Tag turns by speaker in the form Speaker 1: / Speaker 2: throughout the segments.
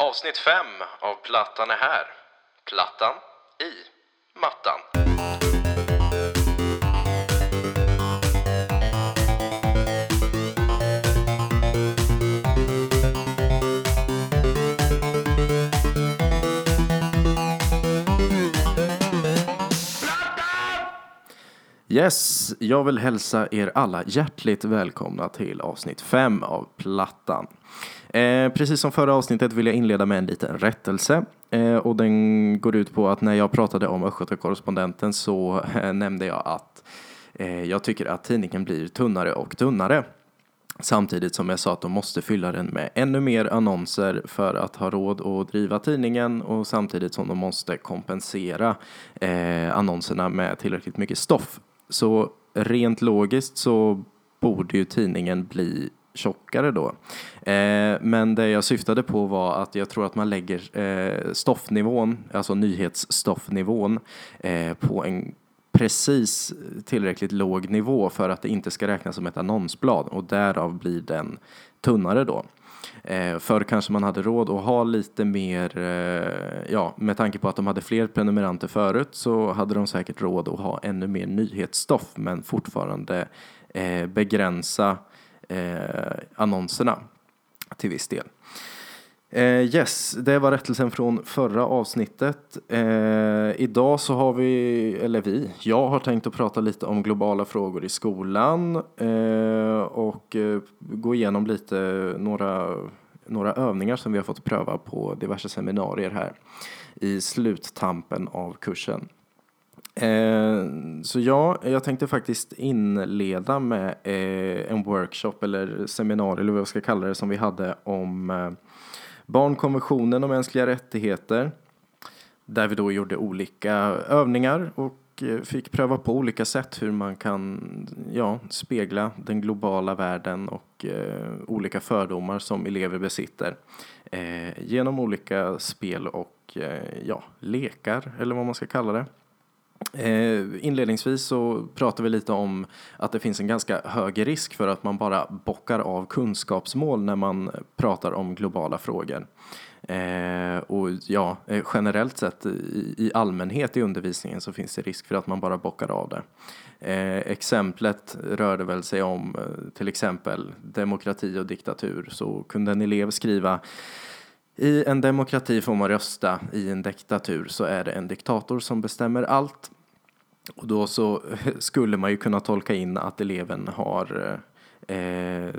Speaker 1: Avsnitt 5 av Plattan är här. Plattan i mattan. Yes, jag vill hälsa er alla hjärtligt välkomna till avsnitt 5 av Plattan. Eh, precis som förra avsnittet vill jag inleda med en liten rättelse. Eh, och den går ut på att när jag pratade om Östgötakorrespondenten så eh, nämnde jag att eh, jag tycker att tidningen blir tunnare och tunnare. Samtidigt som jag sa att de måste fylla den med ännu mer annonser för att ha råd att driva tidningen och samtidigt som de måste kompensera eh, annonserna med tillräckligt mycket stoff. Så rent logiskt så borde ju tidningen bli tjockare då. Eh, men det jag syftade på var att jag tror att man lägger eh, stoffnivån, alltså nyhetsstoffnivån, eh, på en precis tillräckligt låg nivå för att det inte ska räknas som ett annonsblad och därav blir den tunnare då. Eh, förr kanske man hade råd att ha lite mer, eh, ja, med tanke på att de hade fler prenumeranter förut så hade de säkert råd att ha ännu mer nyhetsstoff men fortfarande eh, begränsa eh, annonserna till viss del. Eh, yes, det var rättelsen från förra avsnittet. Eh, idag så har vi, eller vi, jag har tänkt att prata lite om globala frågor i skolan eh, och eh, gå igenom lite några, några övningar som vi har fått pröva på diverse seminarier här i sluttampen av kursen. Eh, så ja, jag tänkte faktiskt inleda med eh, en workshop eller seminarium eller vad jag ska kalla det som vi hade om eh, barnkonventionen och mänskliga rättigheter. Där vi då gjorde olika övningar och eh, fick pröva på olika sätt hur man kan ja, spegla den globala världen och eh, olika fördomar som elever besitter eh, genom olika spel och eh, ja, lekar eller vad man ska kalla det. Eh, inledningsvis så pratar vi lite om att det finns en ganska hög risk för att man bara bockar av kunskapsmål när man pratar om globala frågor. Eh, och ja, eh, generellt sett i, allmänhet i undervisningen så finns det risk för att man bara bockar av det. Exemplet rörde väl sig om till exempel demokrati och diktatur så kunde en elev skriva i en demokrati får man rösta, i en diktatur så är det en diktator som bestämmer allt. Och då så skulle man ju kunna tolka in att eleven har eh,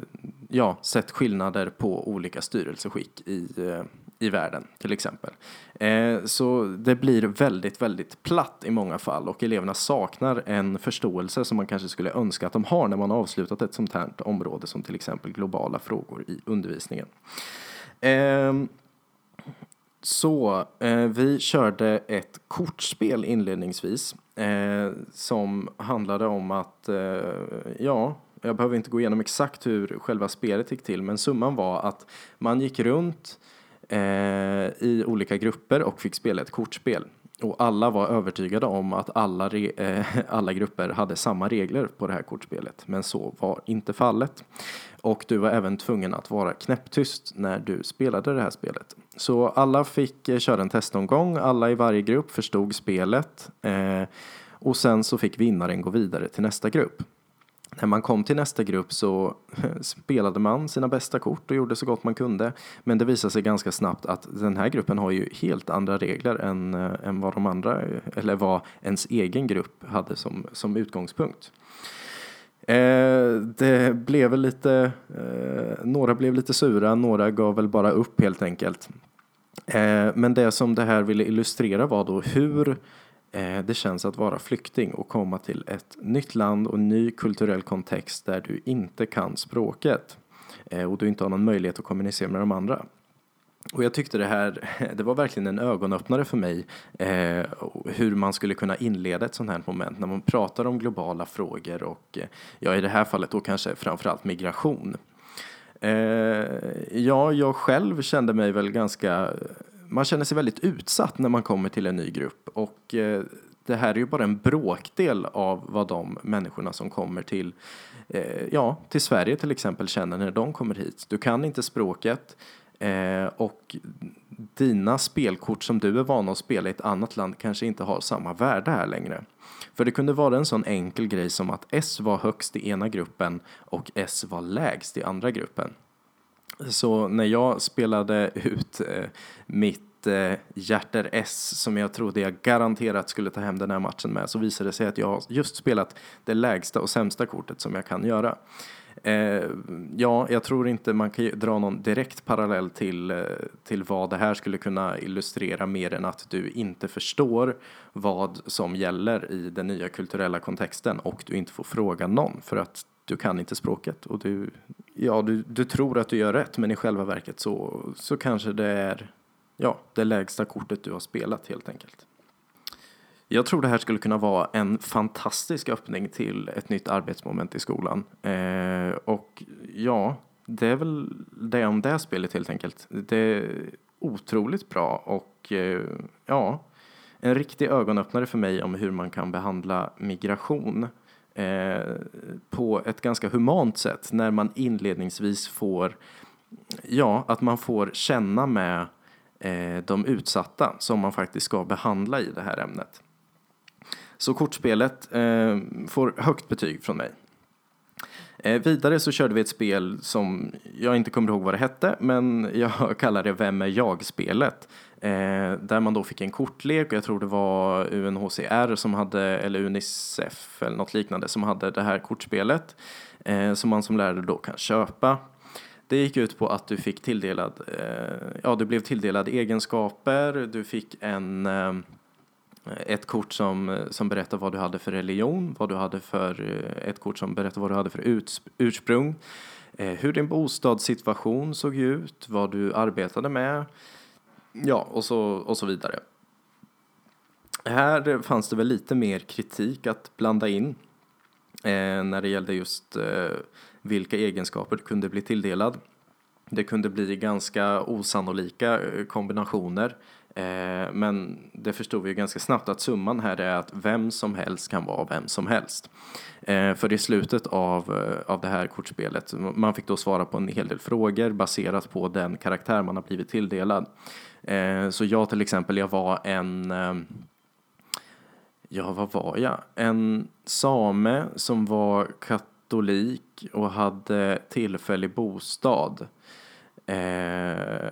Speaker 1: ja, sett skillnader på olika styrelseskick i, eh, i världen till exempel. Eh, så det blir väldigt, väldigt platt i många fall och eleverna saknar en förståelse som man kanske skulle önska att de har när man har avslutat ett sånt här område som till exempel globala frågor i undervisningen. Ehm, så eh, vi körde ett kortspel inledningsvis eh, som handlade om att, eh, ja, jag behöver inte gå igenom exakt hur själva spelet gick till, men summan var att man gick runt eh, i olika grupper och fick spela ett kortspel. Och alla var övertygade om att alla, eh, alla grupper hade samma regler på det här kortspelet. Men så var inte fallet. Och du var även tvungen att vara knäpptyst när du spelade det här spelet. Så alla fick eh, köra en testomgång, alla i varje grupp förstod spelet. Eh, och sen så fick vinnaren gå vidare till nästa grupp. När man kom till nästa grupp så spelade man sina bästa kort och gjorde så gott man kunde. Men det visade sig ganska snabbt att den här gruppen har ju helt andra regler än, eh, än vad de andra, eller vad ens egen grupp hade som, som utgångspunkt. Eh, det blev väl lite, eh, några blev lite sura, några gav väl bara upp helt enkelt. Eh, men det som det här ville illustrera var då hur Eh, Eh, det känns att vara flykting och komma till ett nytt land och ny kulturell kontext där du inte kan språket eh, och du inte har någon möjlighet att kommunicera med de andra. Och jag tyckte det här, det var verkligen en ögonöppnare för mig eh, hur man skulle kunna inleda ett sånt här moment när man pratar om globala frågor och eh, ja, i det här fallet då kanske framförallt migration. Eh, ja, jag själv kände mig väl ganska man känner sig väldigt utsatt när man kommer till en ny grupp och eh, det här är ju bara en bråkdel av vad de människorna som kommer till, eh, ja, till Sverige till exempel känner när de kommer hit. Du kan inte språket. Eh, och dina spelkort som du är van att spela i ett annat land kanske inte har samma värde här längre. För det kunde vara en sån enkel grej som att S var högst i ena gruppen och S var lägst i andra gruppen. Så när jag spelade ut eh, mitt eh, Hjärter S som jag trodde jag garanterat skulle ta hem den här matchen med så visade det sig att jag har just spelat det lägsta och sämsta kortet som jag kan göra. Eh, ja, jag tror inte man kan dra någon direkt parallell till, eh, till vad det här skulle kunna illustrera mer än att du inte förstår vad som gäller i den nya kulturella kontexten och du inte får fråga någon för att du kan inte språket och du, ja, du, du tror att du gör rätt men i själva verket så, så kanske det är ja, det lägsta kortet du har spelat helt enkelt. Jag tror det här skulle kunna vara en fantastisk öppning till ett nytt arbetsmoment i skolan. Eh, och ja, det är väl det om det spelet helt enkelt. Det är otroligt bra och eh, ja, en riktig ögonöppnare för mig om hur man kan behandla migration eh, på ett ganska humant sätt när man inledningsvis får, ja, att man får känna med eh, de utsatta som man faktiskt ska behandla i det här ämnet. Så kortspelet eh, får högt betyg från mig. Eh, vidare så körde vi ett spel som jag inte kommer ihåg vad det hette, men jag kallar det Vem är jag-spelet. Eh, där man då fick en kortlek och jag tror det var UNHCR som hade, eller Unicef eller något liknande som hade det här kortspelet eh, som man som lärare då kan köpa. Det gick ut på att du fick tilldelad, eh, ja du blev tilldelad egenskaper, du fick en eh, ett kort som, som berättar vad du hade för religion, vad du hade för, eh, ett kort som berättar vad du hade för ursprung, eh, hur din bostadssituation såg ut, vad du arbetade med, ja, och så, och så vidare. Här fanns det väl lite mer kritik att blanda in eh, när det gällde just eh, vilka egenskaper du kunde bli tilldelad. Det kunde bli ganska osannolika eh, kombinationer Eh, men det förstod vi ju ganska snabbt att summan här är att vem som helst kan vara vem som helst. Eh, för i slutet av, eh, av det här kortspelet, man fick då svara på en hel del frågor baserat på den karaktär man har blivit tilldelad. Eh, så jag till exempel, jag var en eh, Ja, vad var jag? En same som var katolik och hade tillfällig bostad. Eh,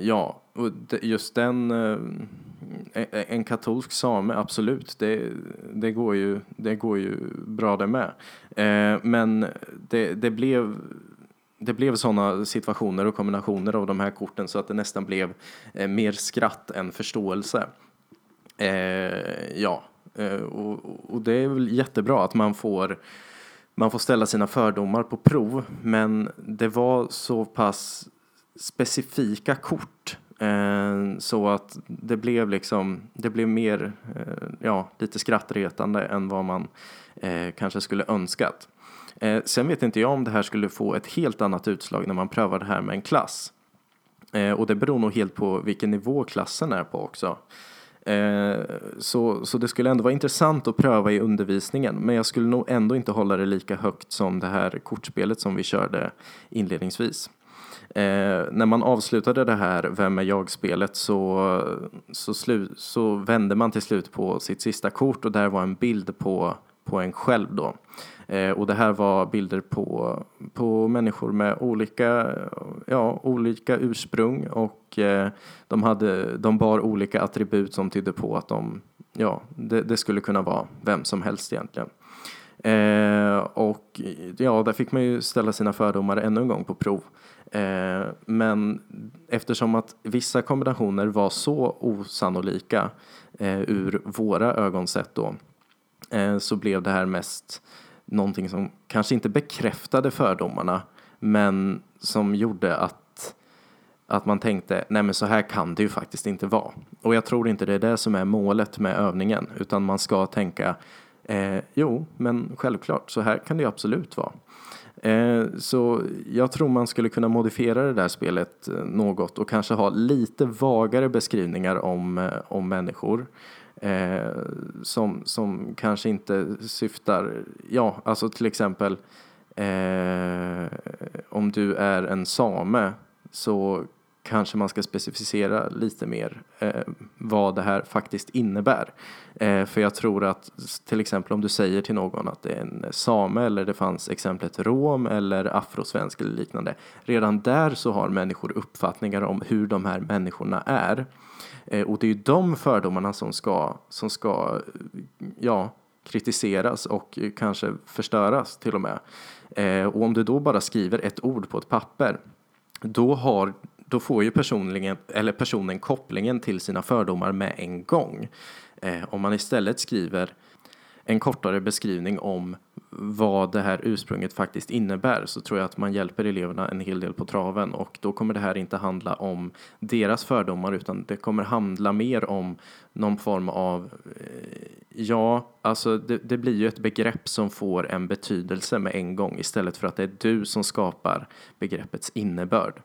Speaker 1: ja, och just den, eh, en katolsk same, absolut, det, det, går, ju, det går ju bra det med. Eh, men det, det blev det blev sådana situationer och kombinationer av de här korten så att det nästan blev eh, mer skratt än förståelse. Eh, ja, eh, och, och, det är väl jättebra att man får man får ställa sina fördomar på prov, men det var så pass specifika kort. Eh, så att det blev liksom, det blev mer, eh, ja, lite skrattretande än vad man eh, kanske skulle önskat. Eh, sen vet inte jag om det här skulle få ett helt annat utslag när man prövar det här med en klass. Eh, och det beror nog helt på vilken nivå klassen är på också. Eh, så, så det skulle ändå vara intressant att pröva i undervisningen men jag skulle nog ändå inte hålla det lika högt som det här kortspelet som vi körde inledningsvis. Eh, när man avslutade det här Vem är jag-spelet så, så, slu, så vände man till slut på sitt sista kort och där var en bild på, på en själv då. Eh, och det här var bilder på, på människor med olika, ja, olika ursprung och eh, de, hade, de bar olika attribut som tydde på att de, ja, det, det skulle kunna vara vem som helst egentligen. Eh, och ja, där fick man ju ställa sina fördomar ännu en gång på prov. Eh, men eftersom att vissa kombinationer var så osannolika eh, ur våra ögon sett då eh, så blev det här mest någonting som kanske inte bekräftade fördomarna men som gjorde att, att man tänkte nej men så här kan det ju faktiskt inte vara. Och jag tror inte det är det som är målet med övningen utan man ska tänka eh, jo men självklart så här kan det ju absolut vara. Eh, så jag tror man skulle kunna modifiera det där spelet eh, något och kanske ha lite vagare beskrivningar om, eh, om människor. Eh, som, som kanske inte syftar, ja alltså till exempel eh, om du är en same så kanske man ska specificera lite mer eh, vad det här faktiskt innebär. Eh, för jag tror att till exempel om du säger till någon att det är en same eller det fanns exemplet rom eller afrosvensk eller liknande. Redan där så har människor uppfattningar om hur de här människorna är. Eh, och det är ju de fördomarna som ska, som ska eh, ja, kritiseras och kanske förstöras till och med. Eh, och om du då bara skriver ett ord på ett papper, då, har, då får ju personligen, eller personen kopplingen till sina fördomar med en gång. Eh, om man istället skriver en kortare beskrivning om vad det här ursprunget faktiskt innebär så tror jag att man hjälper eleverna en hel del på traven och då kommer det här inte handla om deras fördomar utan det kommer handla mer om någon form av, eh, ja, alltså det, det blir ju ett begrepp som får en betydelse med en gång istället för att det är du som skapar begreppets innebörd.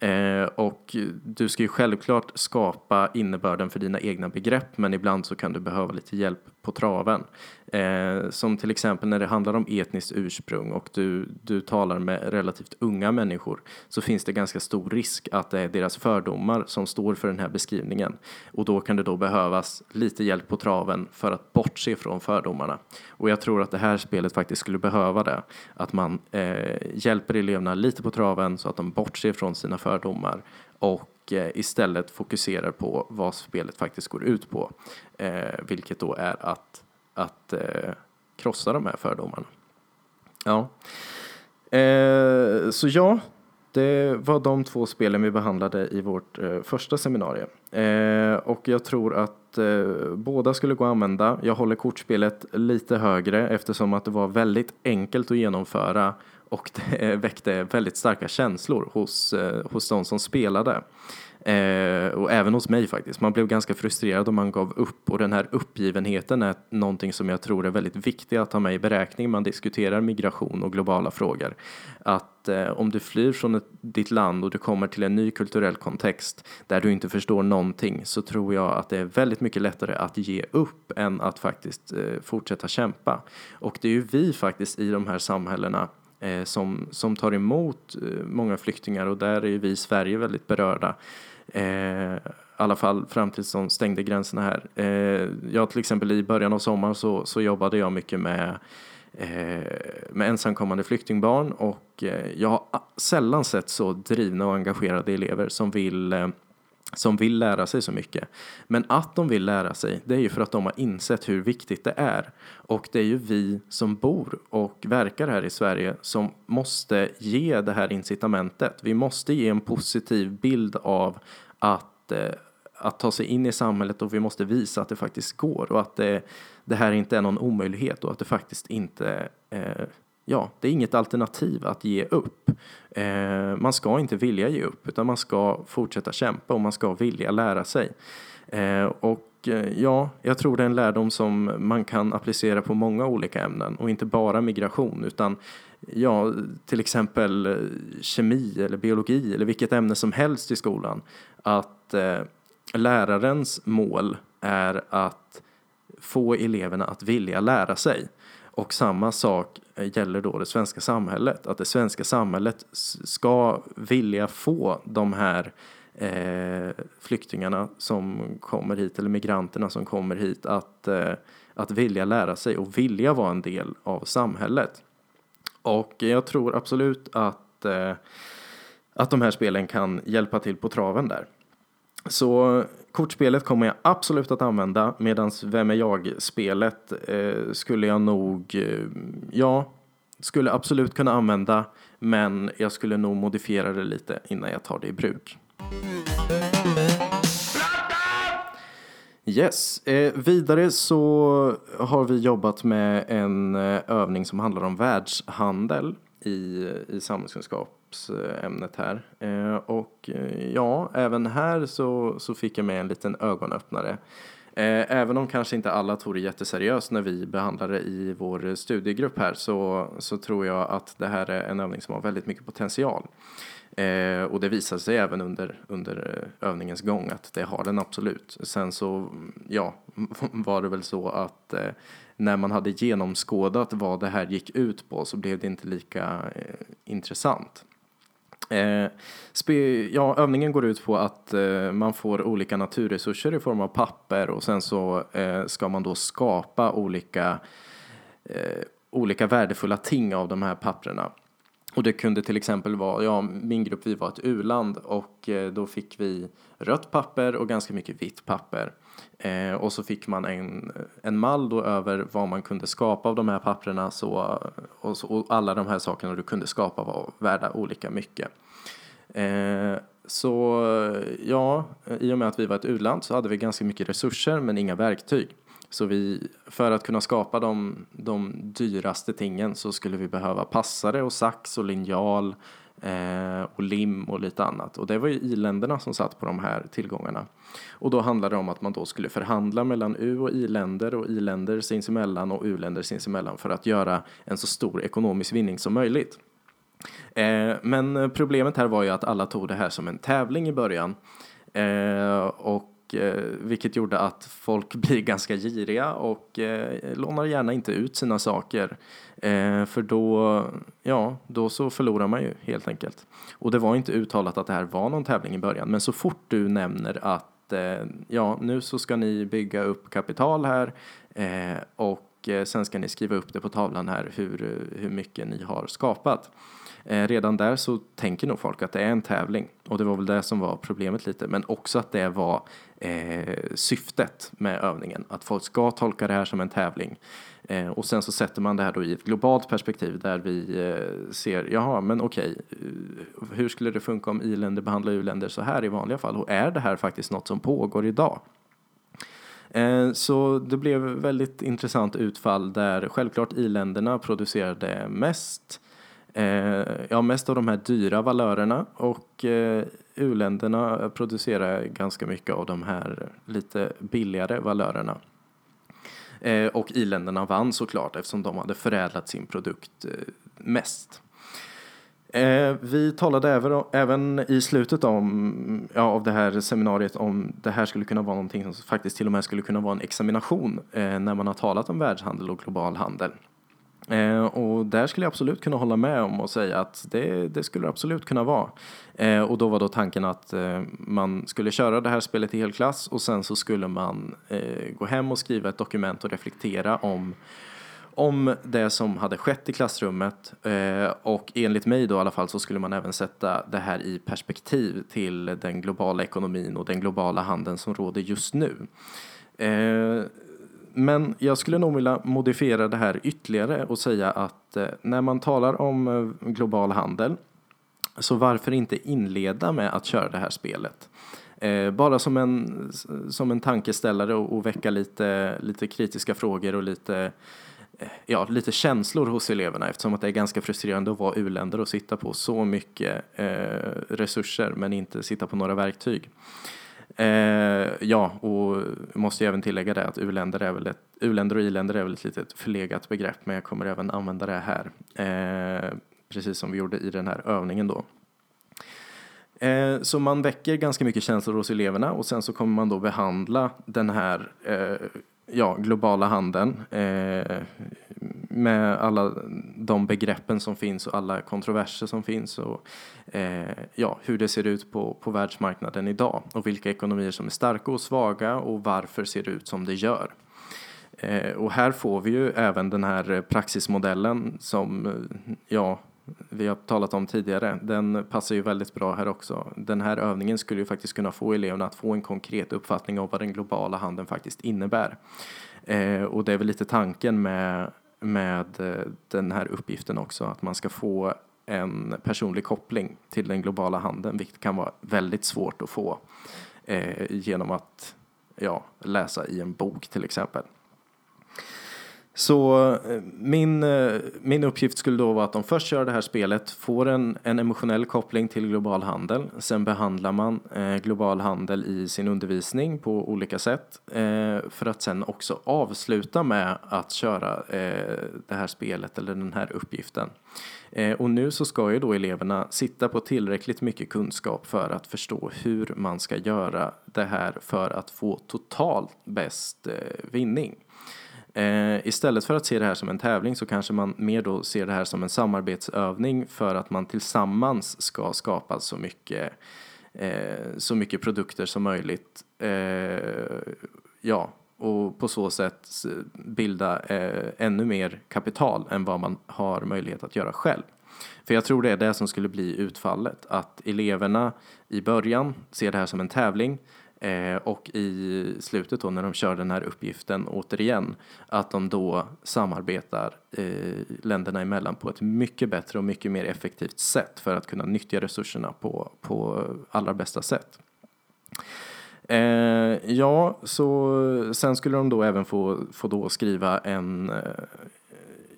Speaker 1: Eh, och du ska ju självklart skapa innebörden för dina egna begrepp men ibland så kan du behöva lite hjälp på traven. Eh, som till exempel när det handlar om etniskt ursprung och du, du talar med relativt unga människor så finns det ganska stor risk att det är deras fördomar som står för den här beskrivningen. Och då kan det då behövas lite hjälp på traven för att bortse från fördomarna. Och jag tror att det här spelet faktiskt skulle behöva det. Att man eh, hjälper eleverna lite på traven så att de bortser från sina fördomar och eh, istället fokuserar på vad spelet faktiskt går ut på. Eh, vilket då är att, att eh, krossa de här fördomarna. Ja. Så ja, det var de två spelen vi behandlade i vårt eh, första seminarium. Eh, och jag tror att eh, båda skulle gå att använda. Jag håller kortspelet lite högre eftersom att det var väldigt enkelt att genomföra och det väckte väldigt starka känslor hos, eh, hos de som spelade. Eh, och även hos mig faktiskt. Man blev ganska frustrerad om man gav upp och den här uppgivenheten är någonting som jag tror är väldigt viktigt att ha med i beräkning. Man diskuterar migration och globala frågor. Att eh, om du flyr från ett, ditt land och du kommer till en ny kulturell kontext där du inte förstår någonting så tror jag att det är väldigt mycket lättare att ge upp än att faktiskt eh, fortsätta kämpa. Och det är ju vi faktiskt i de här samhällena Eh, som, som tar emot eh, många flyktingar och där är vi i Sverige väldigt berörda. Eh, I alla fall fram tills de stängde gränserna här. Eh, jag till exempel i början av sommaren så, så jobbade jag mycket med eh, med ensamkommande flyktingbarn och eh, jag har sällan sett så drivna och engagerade elever som vill eh, som vill lära sig så mycket. Men att de vill lära sig, det är ju för att de har insett hur viktigt det är. Och det är ju vi som bor och verkar här i Sverige som måste ge det här incitamentet. Vi måste ge en positiv bild av att, eh, att ta sig in i samhället och vi måste visa att det faktiskt går och att det, det här inte är någon omöjlighet och att det faktiskt inte eh, ja, det är inget alternativ att ge upp. Eh, man ska inte vilja ge upp utan man ska fortsätta kämpa och man ska vilja lära sig. Eh, och eh, ja, jag tror det är en lärdom som man kan applicera på många olika ämnen och inte bara migration utan ja, till exempel eh, kemi eller biologi eller vilket ämne som helst i skolan. Att eh, lärarens mål är att få eleverna att vilja lära sig. Och samma sak gäller då det svenska samhället. Att det svenska samhället ska vilja få de här eh, flyktingarna som kommer hit, eller migranterna som kommer hit, att, eh, att vilja lära sig och vilja vara en del av samhället. Och jag tror absolut att, eh, att de här spelen kan hjälpa till på traven där. Så kortspelet kommer jag absolut att använda medan Vem är jag-spelet eh, skulle jag nog, eh, ja, skulle absolut kunna använda men jag skulle nog modifiera det lite innan jag tar det i bruk. Yes, eh, vidare så har vi jobbat med en eh, övning som handlar om världshandel i, i samhällskunskap ämnet här. Eh, och eh, ja, även här så, så fick jag med en liten ögonöppnare. Eh, även om kanske inte alla tog det jätteseriöst när vi behandlade i vår studiegrupp här så, så tror jag att det här är en övning som har väldigt mycket potential. Eh, och det visade sig även under, under övningens gång att det har den absolut. Sen så, ja, var det väl så att eh, när man hade genomskådat vad det här gick ut på så blev det inte lika eh, intressant. Eh, ja, övningen går ut på att eh, man får olika naturresurser i form av papper och sen så eh, ska man då skapa olika, eh, olika värdefulla ting av de här papperna. Och det kunde till exempel vara, ja, min grupp vi var ett uland och eh, då fick vi rött papper och ganska mycket vitt papper. Eh, och så fick man en, en mall då över vad man kunde skapa av de här papperna så, och, så, och alla de här sakerna du kunde skapa var värda olika mycket. Eh, så ja, i och med att vi var ett u-land så hade vi ganska mycket resurser men inga verktyg. Så vi, för att kunna skapa de, de dyraste tingen så skulle vi behöva passare och sax och linjal Eh, och lim och lite annat. Och det var ju i-länderna som satt på de här tillgångarna. Och då handlade det om att man då skulle förhandla mellan u och i-länder och i-länder sinsemellan och u-länder sinsemellan för att göra en så stor ekonomisk vinning som möjligt. Eh, men problemet här var ju att alla tog det här som en tävling i början. Eh, och eh, vilket gjorde att folk blir ganska giriga och eh, lånar gärna inte ut sina saker. Eh, för då, ja, då så förlorar man ju helt enkelt. Och det var inte uttalat att det här var någon tävling i början, men så fort du nämner att eh, ja, nu så ska ni bygga upp kapital här eh, och eh, sen ska ni skriva upp det på tavlan här hur, hur mycket ni har skapat. Eh, redan där så tänker nog folk att det är en tävling och det var väl det som var problemet lite, men också att det var eh, syftet med övningen, att folk ska tolka det här som en tävling. Eh, och sen så sätter man det här då i ett globalt perspektiv där vi eh, ser, jaha, men okej, eh, hur skulle det funka om i-länder behandlar u-länder så här i vanliga fall? Och är det här faktiskt något som pågår idag? Eh, så det blev väldigt intressant utfall där självklart i-länderna producerade mest eh, Eh, ja, mest av de här dyra valörerna och eh, u-länderna producerar ganska mycket av de här lite billigare valörerna. Eh, och i-länderna vann såklart eftersom de hade förädlat sin produkt eh, mest. Eh, vi talade även, även i slutet om, ja, av det här seminariet om det här skulle kunna vara någonting som faktiskt till och med skulle kunna vara en examination eh, när man har talat om världshandel och global handel. Eh, och där skulle jag absolut kunna hålla med om och säga att det, det skulle absolut kunna vara. Eh, och då var då tanken att eh, man skulle köra det här spelet i helklass och sen så skulle man eh, gå hem och skriva ett dokument och reflektera om om det som hade skett i klassrummet eh, och enligt mig då i alla fall så skulle man även sätta det här i perspektiv till den globala ekonomin och den globala handeln som råder just nu. Eh, men jag skulle nog vilja modifiera det här ytterligare och säga att eh, när man talar om eh, global handel så varför inte inleda med att köra det här spelet? Eh, bara som en, som en tankeställare och, och väcka lite, lite kritiska frågor och lite, ja, lite känslor hos eleverna eftersom att det är ganska frustrerande att vara uländer och sitta på så mycket eh, resurser men inte sitta på några verktyg. Eh, ja, och måste ju även tillägga det att u-länder, är väl ett, uländer och i-länder är väl ett litet förlegat begrepp men jag kommer även använda det här. Eh, precis som vi gjorde i den här övningen då. Eh, så man väcker ganska mycket känslor hos eleverna och sen så kommer man då behandla den här eh, ja, globala handeln eh, med alla de begreppen som finns och alla kontroverser som finns och eh, ja, hur det ser ut på, på världsmarknaden idag och vilka ekonomier som är starka och svaga och varför ser det ut som det gör. Eh, och här får vi ju även den här praxismodellen som ja, vi har talat om tidigare. Den passar ju väldigt bra här också. Den här övningen skulle ju faktiskt kunna få eleverna att få en konkret uppfattning av vad den globala handeln faktiskt innebär. Eh, och det är väl lite tanken med med eh, den här uppgiften också, att man ska få en personlig koppling till den globala handeln, vilket kan vara väldigt svårt att få eh, genom att ja, läsa i en bok till exempel. Så eh, min, eh, min uppgift skulle då vara att de först kör det här spelet, får en, en emotionell koppling till global handel. Sen behandlar man eh, global handel i sin undervisning på olika sätt. Eh, för att sen också avsluta med att köra eh, det här spelet eller den här uppgiften. Eh, och nu så ska ju då eleverna sitta på tillräckligt mycket kunskap för att förstå hur man ska göra det här för att få totalt bäst eh, vinning. Eh, istället för att se det här som en tävling så kanske man mer då ser det här som en samarbetsövning för att man tillsammans ska skapa så mycket, eh, så mycket produkter som möjligt. Eh, ja, och på så sätt bilda eh, ännu mer kapital än vad man har möjlighet att göra själv. För jag tror det är det som skulle bli utfallet, att eleverna i början ser det här som en tävling eh, och i slutet då när de kör den här uppgiften återigen, att de då samarbetar eh, länderna emellan på ett mycket bättre och mycket mer effektivt sätt för att kunna nyttja resurserna på, på allra bästa sätt. Eh, ja, så sen skulle de då även få, få då skriva en, eh,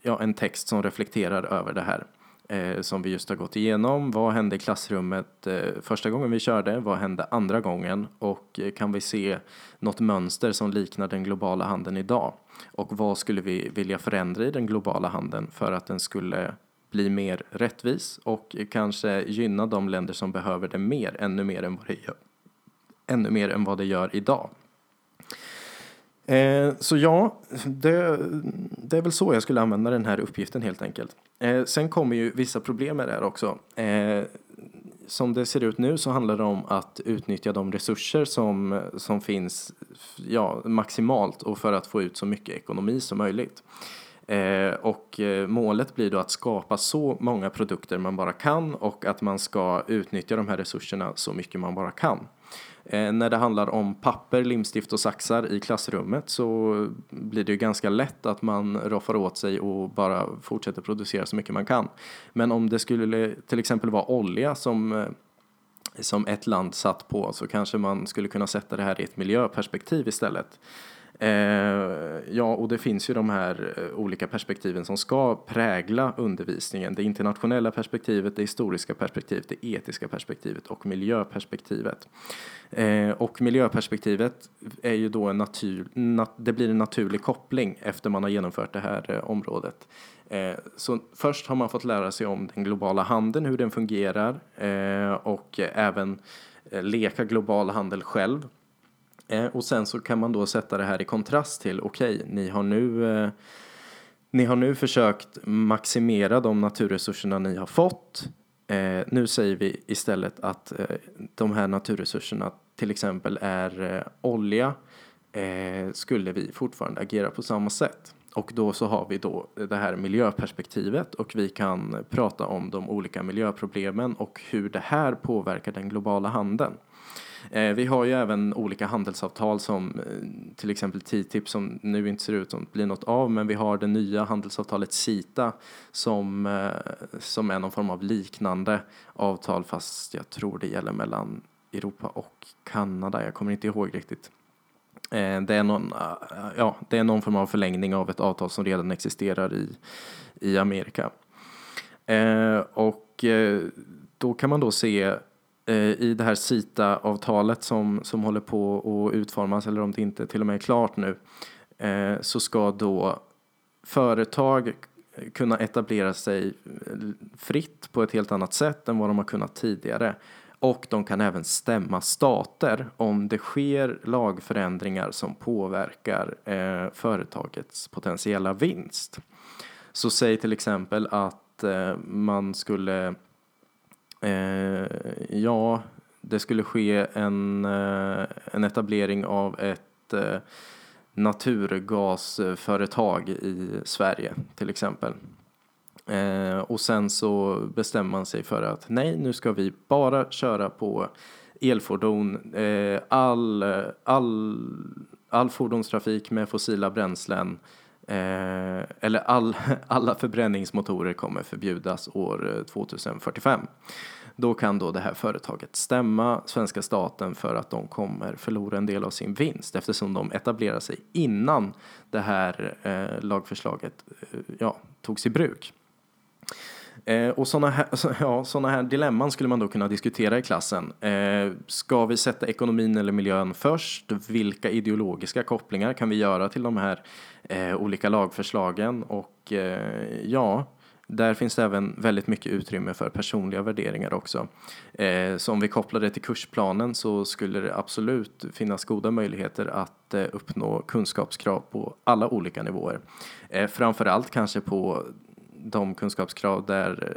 Speaker 1: ja, en text som reflekterar över det här eh, som vi just har gått igenom. Vad hände i klassrummet eh, första gången vi körde? Vad hände andra gången? Och eh, kan vi se något mönster som liknar den globala handeln idag? Och vad skulle vi vilja förändra i den globala handeln för att den skulle bli mer rättvis och eh, kanske gynna de länder som behöver det mer, ännu mer än vad det gör, ännu mer än vad det gör idag. Eh, så ja, det, det, är väl så jag skulle använda den här uppgiften helt enkelt. Eh, sen kommer ju vissa problem med det här också. Eh, som det ser ut nu så handlar det om att utnyttja de resurser som, som finns ja, maximalt och för att få ut så mycket ekonomi som möjligt. Eh, och eh, målet blir då att skapa så många produkter man bara kan och att man ska utnyttja de här resurserna så mycket man bara kan. Eh, när det handlar om papper, limstift och saxar i klassrummet så blir det ju ganska lätt att man roffar åt sig och bara fortsätter producera så mycket man kan. Men om det skulle till exempel vara olja som eh, som ett land satt på så kanske man skulle kunna sätta det här i ett miljöperspektiv istället. Eh, ja, och det finns ju de här eh, olika perspektiven som ska prägla undervisningen. Det internationella perspektivet, det historiska perspektivet, det etiska perspektivet och miljöperspektivet. Eh, och miljöperspektivet är ju då en natur, nat, det blir en naturlig koppling efter man har genomfört det här eh, området. Eh, så först har man fått lära sig om den globala handeln, hur den fungerar eh, och även eh, leka global handel själv Eh, och sen så kan man då sätta det här i kontrast till, okej, okay, ni har nu eh, ni har nu försökt maximera de naturresurserna ni har fått. Eh, nu säger vi istället att eh, de här naturresurserna till exempel är eh, olja. Eh, skulle vi fortfarande agera på samma sätt? Och då så har vi då det här miljöperspektivet och vi kan prata om de olika miljöproblemen och hur det här påverkar den globala handeln. Eh, vi har ju även olika handelsavtal som eh, till exempel TTIP som nu inte ser ut att bli något av men vi har det nya handelsavtalet CITA som, eh, som är någon form av liknande avtal fast jag tror det gäller mellan Europa och Kanada. Jag kommer inte ihåg riktigt. Det är, någon, ja, det är någon form av förlängning av ett avtal som redan existerar i, i Amerika. Och då kan man då se Eh, i det här CITA-avtalet som, som håller på att utformas, eller om det inte till och med är klart nu, eh, så ska då företag kunna etablera sig fritt på ett helt annat sätt än vad de har kunnat tidigare. Och de kan även stämma stater om det sker lagförändringar som påverkar eh, företagets potentiella vinst. Så säg till exempel att eh, man skulle Eh, ja, det skulle ske en, eh, en etablering av ett eh, naturgasföretag i Sverige till exempel. Eh, och sen så bestämmer man sig för att nej, nu ska vi bara köra på elfordon. Eh, all, all, all fordonstrafik med fossila bränslen eh, eller all, alla förbränningsmotorer kommer förbjudas år eh, 2045. Då kan då det här företaget stämma svenska staten för att de kommer förlora en del av sin vinst eftersom de etablerar sig innan det här eh, lagförslaget eh, ja, togs i bruk. Eh, och sådana här, ja, såna här dilemman skulle man då kunna diskutera i klassen. Eh, ska vi sätta ekonomin eller miljön först? Vilka ideologiska kopplingar kan vi göra till de här eh, olika lagförslagen? Och eh, ja, där finns det även väldigt mycket utrymme för personliga värderingar också. Eh, så om vi kopplar det till kursplanen så skulle det absolut finnas goda möjligheter att eh, uppnå kunskapskrav på alla olika nivåer. Eh, framförallt kanske på de kunskapskrav där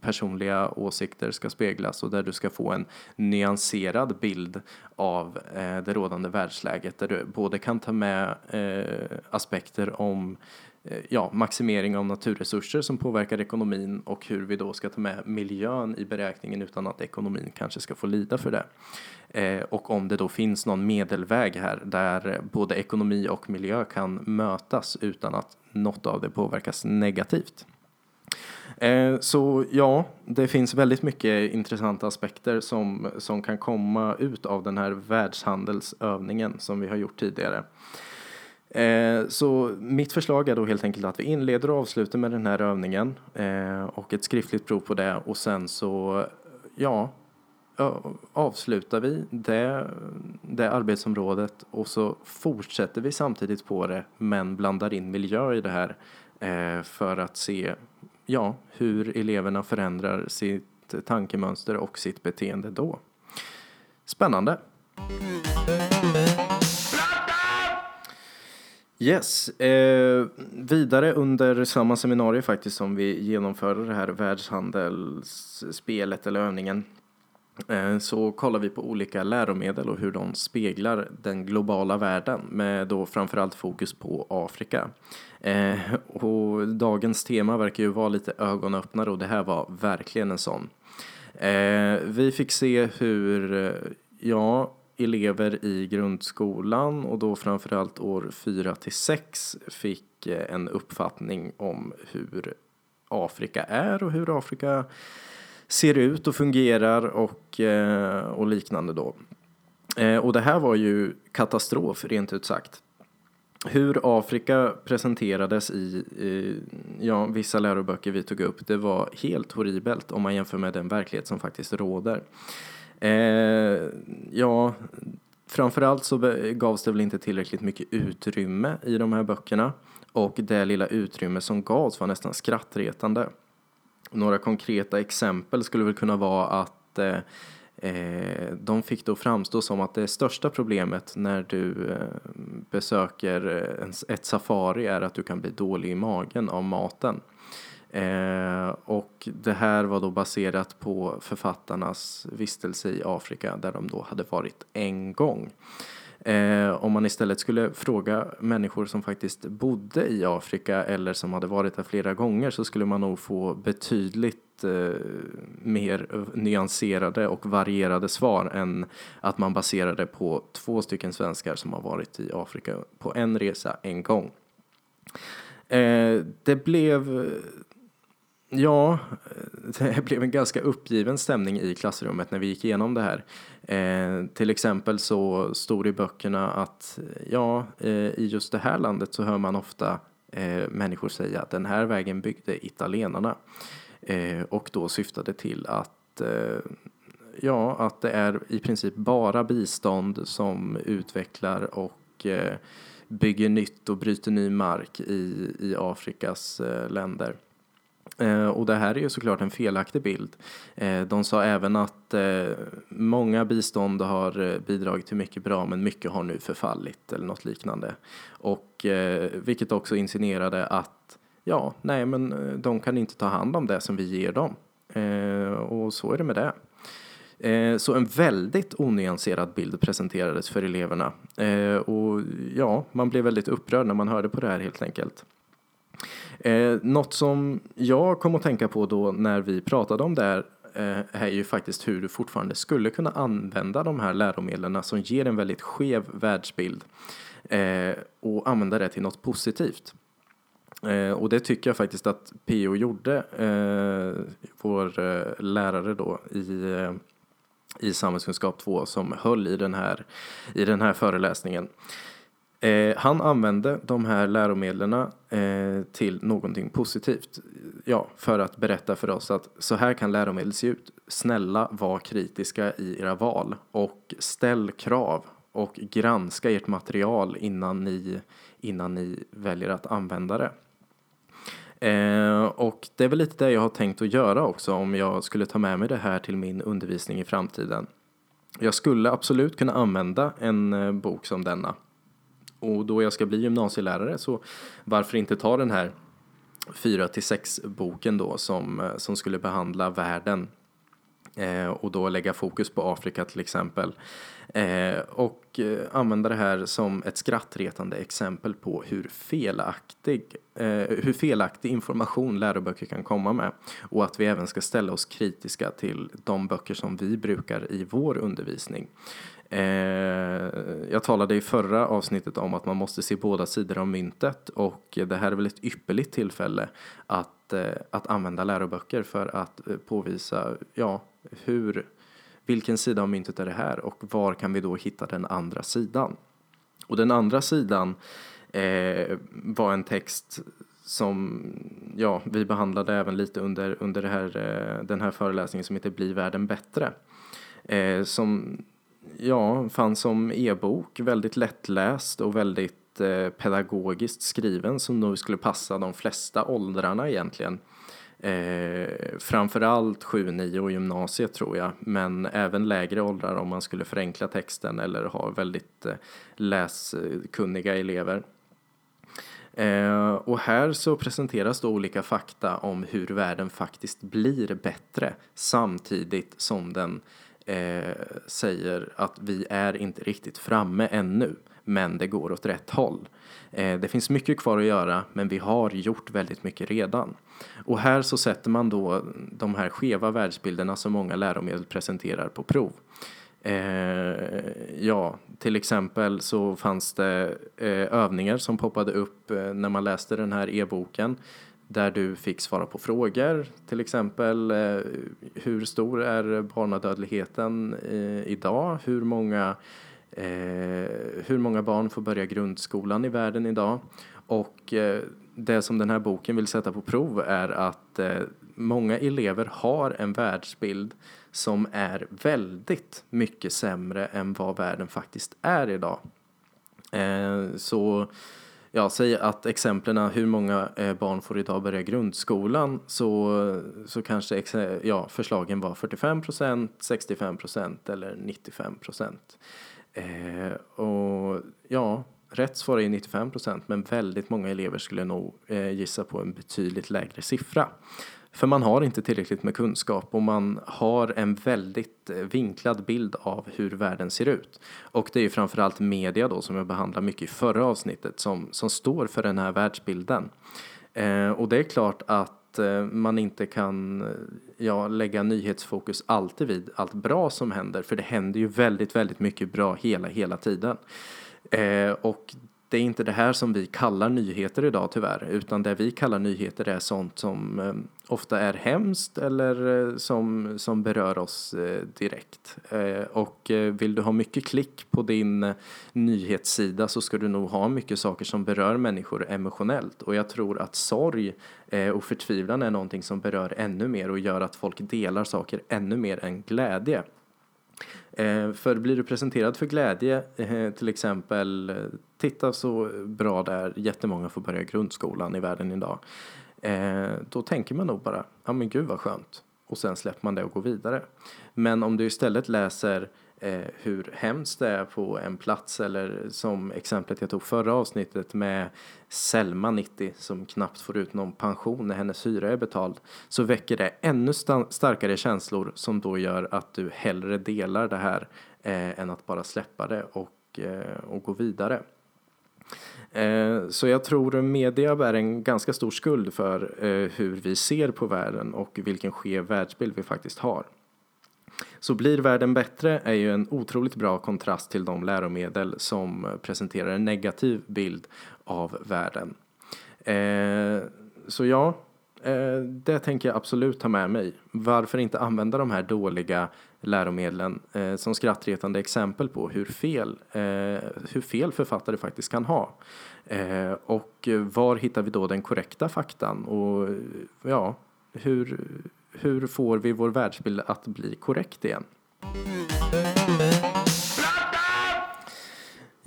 Speaker 1: personliga åsikter ska speglas och där du ska få en nyanserad bild av eh, det rådande världsläget där du både kan ta med eh, aspekter om eh, ja, maximering av naturresurser som påverkar ekonomin och hur vi då ska ta med miljön i beräkningen utan att ekonomin kanske ska få lida för det. Eh, och om det då finns någon medelväg här där både ekonomi och miljö kan mötas utan att något av det påverkas negativt. Eh, så ja, det finns väldigt mycket intressanta aspekter som, som kan komma ut av den här världshandelsövningen som vi har gjort tidigare. Eh, så mitt förslag är då helt enkelt att vi inleder och avslutar med den här övningen eh, och ett skriftligt prov på det och sen så, ja, avslutar vi det, det arbetsområdet och så fortsätter vi samtidigt på det men blandar in miljö i det här eh, för att se ja, hur eleverna förändrar sitt tankemönster och sitt beteende då. Spännande! Yes, eh, vidare under samma seminarium faktiskt som vi genomförde det här världshandelsspelet eller övningen Eh, så kollar vi på olika läromedel och hur de speglar den globala världen med då framförallt fokus på Afrika. Eh, och dagens tema verkar ju vara lite ögonöppnare och det här var verkligen en sån. Eh, vi fick se hur, ja, elever i grundskolan och då framförallt år 4 till 6 fick en uppfattning om hur Afrika är och hur Afrika ser ut och fungerar och, eh, och liknande då. Eh, och det här var ju katastrof rent ut sagt hur Afrika presenterades i, i ja, vissa läroböcker vi tog upp, det var helt horribelt om man jämför med den verklighet som faktiskt råder. Eh, ja, framförallt så gavs det väl inte tillräckligt mycket utrymme i de här böckerna och det lilla utrymme som gavs var nästan skrattretande. Några konkreta exempel skulle väl kunna vara att eh, eh, de fick då framstå som att det största problemet när du eh, besöker en, ett safari är att du kan bli dålig i magen av maten. Eh, och det här var då baserat på författarnas vistelse i Afrika där de då hade varit en gång. Eh, om man istället skulle fråga människor som faktiskt bodde i Afrika eller som hade varit där flera gånger så skulle man nog få betydligt eh, mer nyanserade och varierade svar än att man baserade på två stycken svenskar som har varit i Afrika på en resa en gång. Eh, det blev Ja, eh, det blev en ganska uppgiven stämning i klassrummet när vi gick igenom det här. Eh, till exempel så stod det i böckerna att ja, eh, i just det här landet så hör man ofta eh, människor säga att den här vägen byggde italienarna. Eh, och då syftade till att eh, ja, att det är i princip bara bistånd som utvecklar och eh, bygger nytt och bryter ny mark i, i Afrikas eh, länder. Eh, och det här är ju såklart en felaktig bild. Eh, de sa även att eh, många bistånd har bidragit till mycket bra men mycket har nu förfallit eller något liknande. Och vilket också insinuerade att ja, nej men de kan inte ta hand om det som vi ger dem. Och så är det med det. Så en väldigt onyanserad bild presenterades för eleverna. Och ja, man blev väldigt upprörd när man hörde på det här helt enkelt. Eh, något som jag kom att tänka på då när vi pratade om det här eh, är ju faktiskt hur du fortfarande skulle kunna använda de här läromedlen som ger en väldigt skev världsbild eh, och använda det till något positivt. Eh, och det tycker jag faktiskt att PO gjorde, eh, vår eh, lärare då i, eh, i samhällskunskap 2 som höll i den här, i den här föreläsningen. Eh, han använde de här läromedlen eh, till någonting positivt. Ja, för att berätta för oss att så här kan läromedel se ut. Snälla var kritiska i era val och ställ krav och granska ert material innan ni, innan ni väljer att använda det. Eh, och det är väl lite det jag har tänkt att göra också om jag skulle ta med mig det här till min undervisning i framtiden. Jag skulle absolut kunna använda en eh, bok som denna. Och då jag ska bli gymnasielärare så varför inte ta den här 4 till 6 boken då som, eh, som skulle behandla världen eh, och då lägga fokus på Afrika till exempel. Eh, och eh, använda det här som ett skrattretande exempel på hur felaktig, eh, hur felaktig information läroböcker kan komma med. Och att vi även ska ställa oss kritiska till de böcker som vi brukar i vår undervisning. Eh, jag talade i förra avsnittet om att man måste se båda sidor av myntet och det här är väl ett ypperligt tillfälle att, eh, att använda läroböcker för att eh, påvisa ja, hur vilken sida av myntet är det här och var kan vi då hitta den andra sidan? Och den andra sidan eh, var en text som ja, vi behandlade även lite under, under här, den här föreläsningen som heter Bli världen bättre. Eh, som ja, fanns som e-bok, väldigt lättläst och väldigt eh, pedagogiskt skriven som nog skulle passa de flesta åldrarna egentligen. Eh, framförallt 7, 9 och gymnasiet tror jag, men även lägre åldrar om man skulle förenkla texten eller ha väldigt eh, läskunniga elever. Eh, och här så presenteras då olika fakta om hur världen faktiskt blir bättre samtidigt som den eh, säger att vi är inte riktigt framme ännu, men det går åt rätt håll. Eh, det finns mycket kvar att göra, men vi har gjort väldigt mycket redan. Och här så sätter man då de här skeva världsbilderna som många läromedel presenterar på prov. Eh, ja, till exempel så fanns det eh, övningar som poppade upp eh, när man läste den här e-boken där du fick svara på frågor, till exempel eh, hur stor är barnadödligheten eh, idag? Hur många, eh, hur många barn får börja grundskolan i världen idag? Och eh, det som den här boken vill sätta på prov är att eh, många elever har en världsbild som är väldigt mycket sämre än vad världen faktiskt är idag. Eh, så ja, säg att exemplen hur många eh, barn får idag börja grundskolan så, så kanske ja, förslagen var 45 procent, 65 procent eller 95 procent. Eh, och ja, rätt svar är 95 procent men väldigt många elever skulle nog eh, gissa på en betydligt lägre siffra. För man har inte tillräckligt med kunskap och man har en väldigt eh, vinklad bild av hur världen ser ut. Och det är ju framförallt media då som jag behandlade mycket i förra avsnittet som, som står för den här världsbilden. Eh, och det är klart att eh, man inte kan eh, ja, lägga nyhetsfokus alltid vid allt bra som händer för det händer ju väldigt, väldigt mycket bra hela, hela tiden. Eh, och det är inte det här som vi kallar nyheter idag tyvärr, utan det vi kallar nyheter är sånt som eh, ofta är hemskt eller eh, som, som berör oss eh, direkt. Eh, och eh, vill du ha mycket klick på din eh, nyhetssida så ska du nog ha mycket saker som berör människor emotionellt. Och jag tror att sorg och förtvivlan är någonting som berör ännu mer och gör att folk delar saker ännu mer än glädje. För blir du presenterad för glädje, till exempel titta så bra det är, jättemånga får börja grundskolan i världen idag. Eh, då tänker man nog bara, ja men gud vad skönt. Och sen släpper man det och går vidare. Men om du istället läser eh, hur hemskt det är på en plats eller som exemplet jag tog förra avsnittet med Selma 90 som knappt får ut någon pension när hennes hyra är betald så väcker det ännu starkare känslor som då gör att du hellre delar det här eh, än att bara släppa det och, eh, och gå vidare. Eh, så jag tror media bär en ganska stor skuld för eh, hur vi ser på världen och vilken skev världsbild vi faktiskt har. Så blir världen bättre är ju en otroligt bra kontrast till de läromedel som presenterar en negativ bild av världen. Eh, så ja, det tänker jag absolut ta med mig. Varför inte använda de här dåliga läromedlen eh, som skrattretande exempel på hur fel, eh, hur fel författare faktiskt kan ha. Eh, och var hittar vi då den korrekta faktan? Och ja, hur, hur får vi vår världsbild att bli korrekt igen?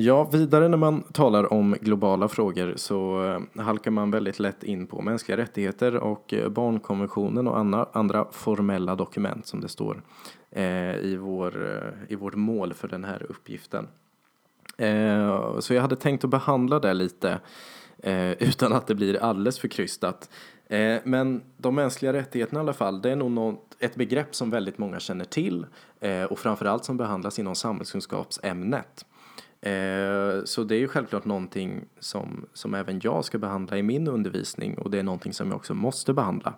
Speaker 1: Ja, vidare när man talar om globala frågor så eh, halkar man väldigt lätt in på mänskliga rättigheter och eh, barnkonventionen och andra, formella dokument som det står Eh, i, vår, eh, i vårt mål för den här uppgiften. Eh, så jag hade tänkt att behandla det lite eh, utan att det blir alldeles för krystat. Eh, men de mänskliga rättigheterna i alla fall, det är nog något, ett begrepp som väldigt många känner till och framförallt som behandlas inom samhällskunskapsämnet. Eh, så det är ju självklart någonting som, som även jag ska behandla i min undervisning och det är någonting som jag också måste behandla.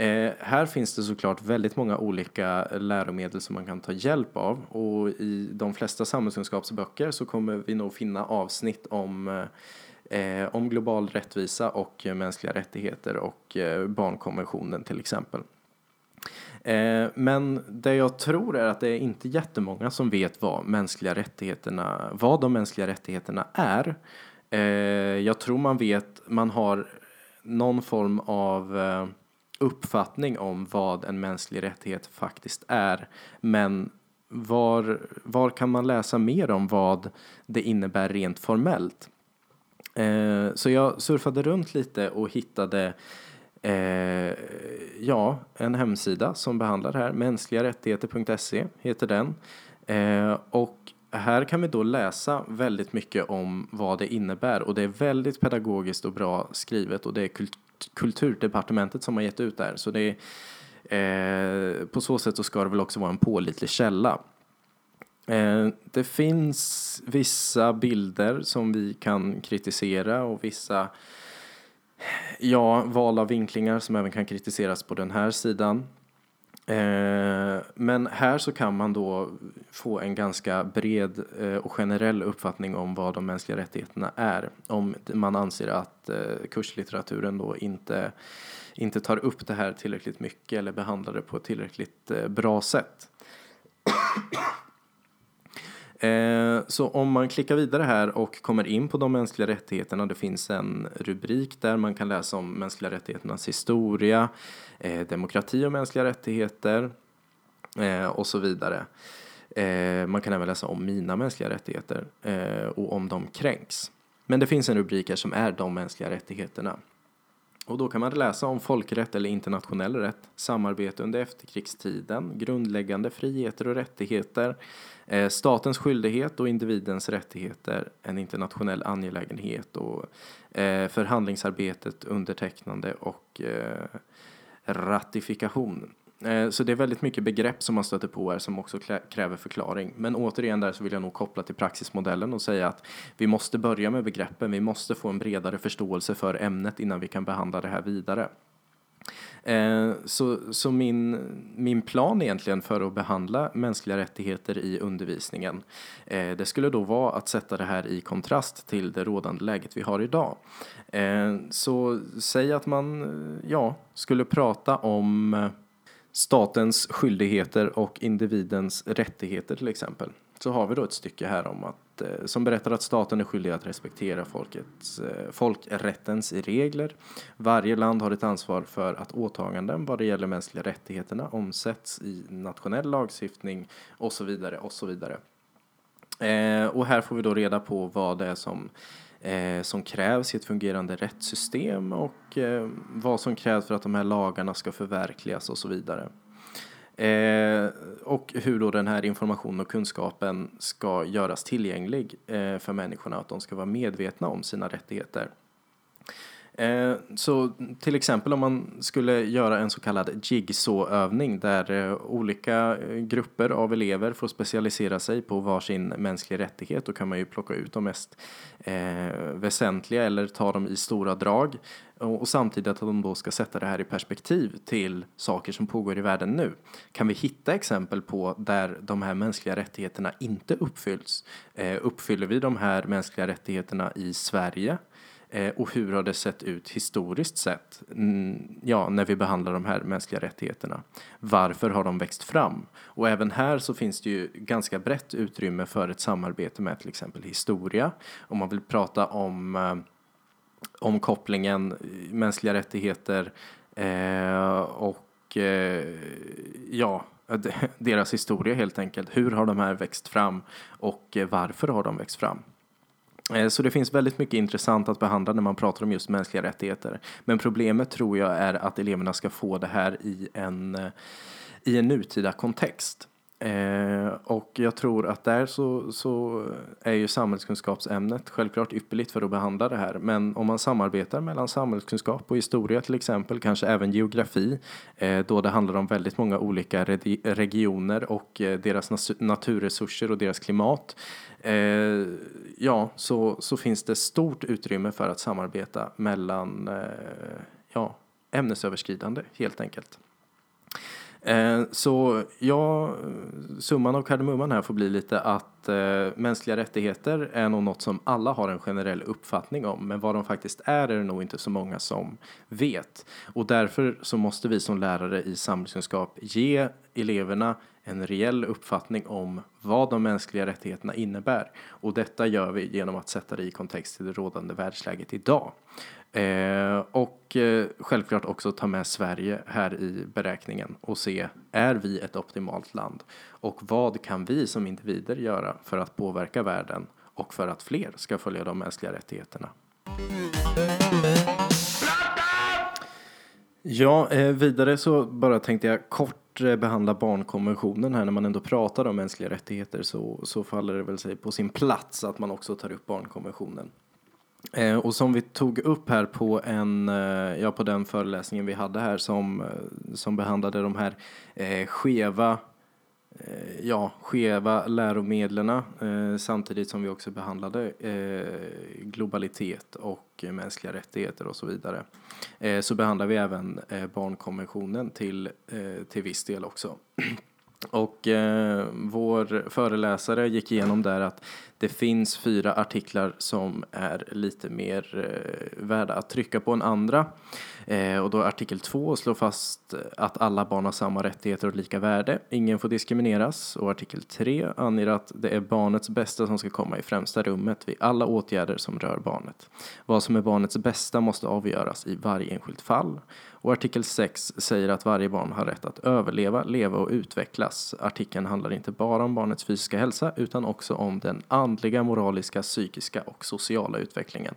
Speaker 1: Eh, här finns det såklart väldigt många olika läromedel som man kan ta hjälp av och i de flesta samhällskunskapsböcker så kommer vi nog finna avsnitt om eh, om global rättvisa och mänskliga rättigheter och eh, barnkonventionen till exempel. Eh, men det jag tror är att det är inte jättemånga som vet vad mänskliga rättigheterna, vad de mänskliga rättigheterna är. Eh, jag tror man vet, man har någon form av uppfattning om vad en mänsklig rättighet faktiskt är. Men var, var kan man läsa mer om vad det innebär rent formellt? Eh, så jag surfade runt lite och hittade Eh, ja, en hemsida som behandlar det här. Mänskligarättigheter.se heter den. Eh, och här kan vi då läsa väldigt mycket om vad det innebär och det är väldigt pedagogiskt och bra skrivet och det är Kulturdepartementet som har gett ut det här. Så det är, eh, på så sätt så ska det väl också vara en pålitlig källa. Eh, det finns vissa bilder som vi kan kritisera och vissa Ja, val av vinklingar som även kan kritiseras på den här sidan. Eh, men här så kan man då få en ganska bred eh, och generell uppfattning om vad de mänskliga rättigheterna är. Om man anser att eh, kurslitteraturen då inte, inte tar upp det här tillräckligt mycket eller behandlar det på ett tillräckligt bra sätt. Eh, så om man klickar vidare här och kommer in på de mänskliga rättigheterna, det finns en rubrik där man kan läsa om mänskliga rättigheternas historia, eh, demokrati och mänskliga rättigheter eh, och så vidare. Man kan även läsa om mina mänskliga rättigheter och om de kränks. Men det finns en rubrik här som är de mänskliga rättigheterna. Och då kan man läsa om folkrätt eller internationell rätt, samarbete under efterkrigstiden, grundläggande friheter och rättigheter, eh, statens skyldighet och individens rättigheter, en internationell angelägenhet och eh, förhandlingsarbetet, undertecknande och eh, ratifikation. Eh, så det är väldigt mycket begrepp som man stöter på här som också kräver förklaring. Men återigen där så vill jag nog koppla till praxismodellen och säga att vi måste börja med begreppen. Vi måste få en bredare förståelse för ämnet innan vi kan behandla det här vidare. Eh, så, så min, min plan egentligen för att behandla mänskliga rättigheter i undervisningen eh, det skulle då vara att sätta det här i kontrast till det rådande läget vi har idag. Så säg att man ja, skulle prata om statens skyldigheter och individens rättigheter till exempel. Så har vi då ett stycke här om att, eh, som berättar att staten är skyldig att respektera folkets, eh, folkrättens regler. Varje land har ett ansvar för att åtaganden vad det gäller mänskliga rättigheterna omsätts i nationell lagstiftning och så vidare och så vidare. Eh, och här får vi då reda på vad det är som eh, som krävs i ett fungerande rättssystem och eh, vad som krävs för att de här lagarna ska förverkligas och så vidare. Eh, och hur då den här informationen och kunskapen ska göras tillgänglig eh, för människorna, att de ska vara medvetna om sina rättigheter. Eh, så till exempel om man skulle göra en så kallad jigsaw-övning där eh, olika eh, grupper av elever får specialisera sig på varsin mänsklig rättighet då kan man ju plocka ut de mest väsentliga eller ta dem i stora drag och samtidigt att de då ska sätta det här i perspektiv till saker som pågår i världen nu. Kan vi hitta exempel på där de här mänskliga rättigheterna inte uppfylls? Uppfyller vi de här mänskliga rättigheterna i Sverige Eh, och hur har det sett ut historiskt sett? Mm, ja, när vi behandlar de här mänskliga rättigheterna. Varför har de växt fram? Och även här så finns det ju ganska brett utrymme för ett samarbete med till exempel historia. Om man vill prata om, eh, om kopplingen mänskliga rättigheter eh, och ja, deras historia helt enkelt. Hur har de här växt fram och varför har de växt fram? Eh, så det finns väldigt mycket intressant att behandla när man pratar om just mänskliga rättigheter. Men problemet tror jag är att eleverna ska få det här i en, eh, i en nutida kontext. Eh, och jag tror att där så, så är ju samhällskunskapsämnet självklart ypperligt för att behandla det här. Men om man samarbetar mellan samhällskunskap och historia till exempel, kanske även geografi, eh, då det handlar om väldigt många olika regioner och eh, deras naturresurser och deras klimat, eh, ja, så, så finns det stort utrymme för att samarbeta mellan eh, ja, ämnesöverskridande helt enkelt. Eh, så ja, summan av kardemumman här får bli lite att eh, mänskliga rättigheter är nog något som alla har en generell uppfattning om, men vad de faktiskt är är det nog inte så många som vet. Och därför så måste vi som lärare i samhällskunskap ge eleverna en reell uppfattning om vad de mänskliga rättigheterna innebär. Och detta gör vi genom att sätta det i kontext till det rådande världsläget idag. Eh, och eh, självklart också ta med Sverige här i beräkningen och se, är vi ett optimalt land? Och vad kan vi som individer göra för att påverka världen och för att fler ska följa de mänskliga rättigheterna? Ja, eh, vidare så bara tänkte jag kort eh, behandla barnkonventionen här när man ändå pratar om mänskliga rättigheter så, så faller det väl sig på sin plats att man också tar upp barnkonventionen. Eh, och som vi tog upp här på, en, eh, ja, på den föreläsningen vi hade här som, eh, som behandlade de här eh, skeva, eh, ja, skeva läromedlen eh, samtidigt som vi också behandlade eh, globalitet och mänskliga rättigheter och så vidare. Eh, så behandlar vi även barnkonventionen till, till viss del också. Och eh, vår föreläsare gick igenom där att det finns fyra artiklar som är lite mer eh, värda att trycka på än andra. Eh, och då artikel 2 slår fast att alla barn har samma rättigheter och lika värde. Ingen får diskrimineras. Och artikel 3 anger att det är barnets bästa som ska komma i främsta rummet vid alla åtgärder som rör barnet. Vad som är barnets bästa måste avgöras i varje enskilt fall. Och artikel 6 säger att varje barn har rätt att överleva, leva och utvecklas. Artikeln handlar inte bara om barnets fysiska hälsa utan också om den andliga, moraliska, psykiska och sociala utvecklingen.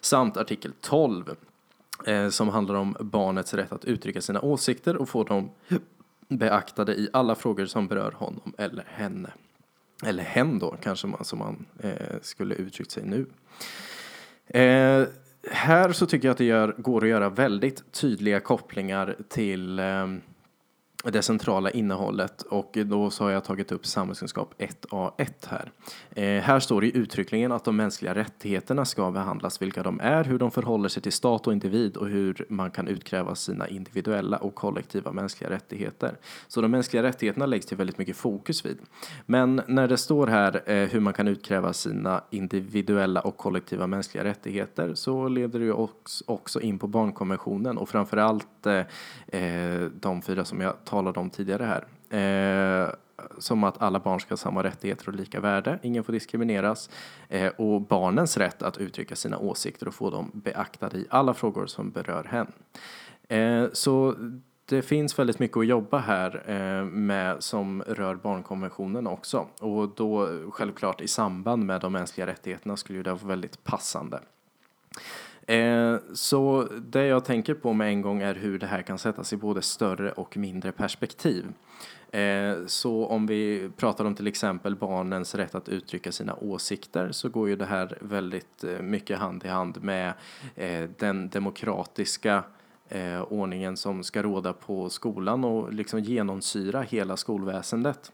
Speaker 1: Samt artikel 12 Eh, som handlar om barnets rätt att uttrycka sina åsikter och få dem beaktade i alla frågor som berör honom eller henne. Eller hen då, kanske man, som man eh, skulle uttryckt sig nu. Eh, här så tycker jag att det gör, går att göra väldigt tydliga kopplingar till eh, det centrala innehållet och då så har jag tagit upp samhällskunskap 1A1 här. Eh, här står det uttryckligen att de mänskliga rättigheterna ska behandlas, vilka de är, hur de förhåller sig till stat och individ och hur man kan utkräva sina individuella och kollektiva mänskliga rättigheter. Så de mänskliga rättigheterna läggs till väldigt mycket fokus vid. Men när det står här eh, hur man kan utkräva sina individuella och kollektiva mänskliga rättigheter så leder det också in på barnkonventionen och framförallt eh, eh, de fyra som jag talade om tidigare här. Eh, som att alla barn ska ha samma rättigheter och lika värde, ingen får diskrimineras eh, och barnens rätt att uttrycka sina åsikter och få dem beaktade i alla frågor som berör hen. Eh, så det finns väldigt mycket att jobba här eh, med som rör barnkonventionen också och då självklart i samband med de mänskliga rättigheterna skulle det vara väldigt passande. Eh, så det jag tänker på med en gång är hur det här kan sättas i både större och mindre perspektiv. Eh, så om vi pratar om till exempel barnens rätt att uttrycka sina åsikter så går ju det här väldigt eh, mycket hand i hand med eh, den demokratiska eh, ordningen som ska råda på skolan och liksom genomsyra hela skolväsendet.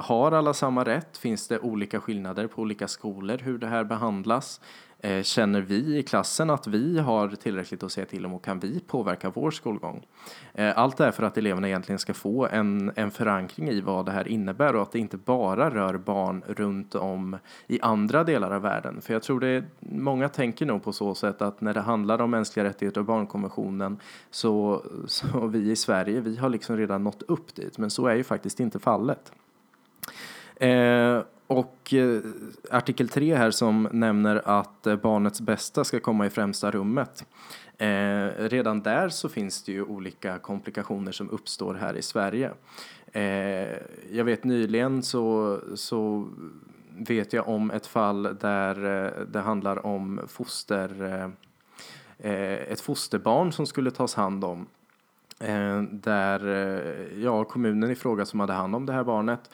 Speaker 1: har alla samma rätt? Finns det olika skillnader på olika skolor hur det här behandlas? Eh, känner vi i klassen att vi har tillräckligt att säga till om och kan vi påverka vår skolgång? Eh, allt det här för att eleverna egentligen ska få en, en förankring i vad det här innebär och att det inte bara rör barn runt om i andra delar av världen. För jag tror det många tänker nog på så sätt att när det handlar om mänskliga rättigheter och barnkonventionen så, så vi i Sverige, vi har liksom redan nått upp dit. Men så är ju faktiskt inte fallet. Eh, och eh, artikel 3 här som nämner att eh, barnets bästa ska komma i främsta rummet. Eh, redan där så finns det ju olika komplikationer som uppstår här i Sverige. Eh, jag vet nyligen så, så vet jag om ett fall där eh, det handlar om foster, ett fosterbarn som skulle tas hand om. Där ja, kommunen i fråga som hade hand om det här barnet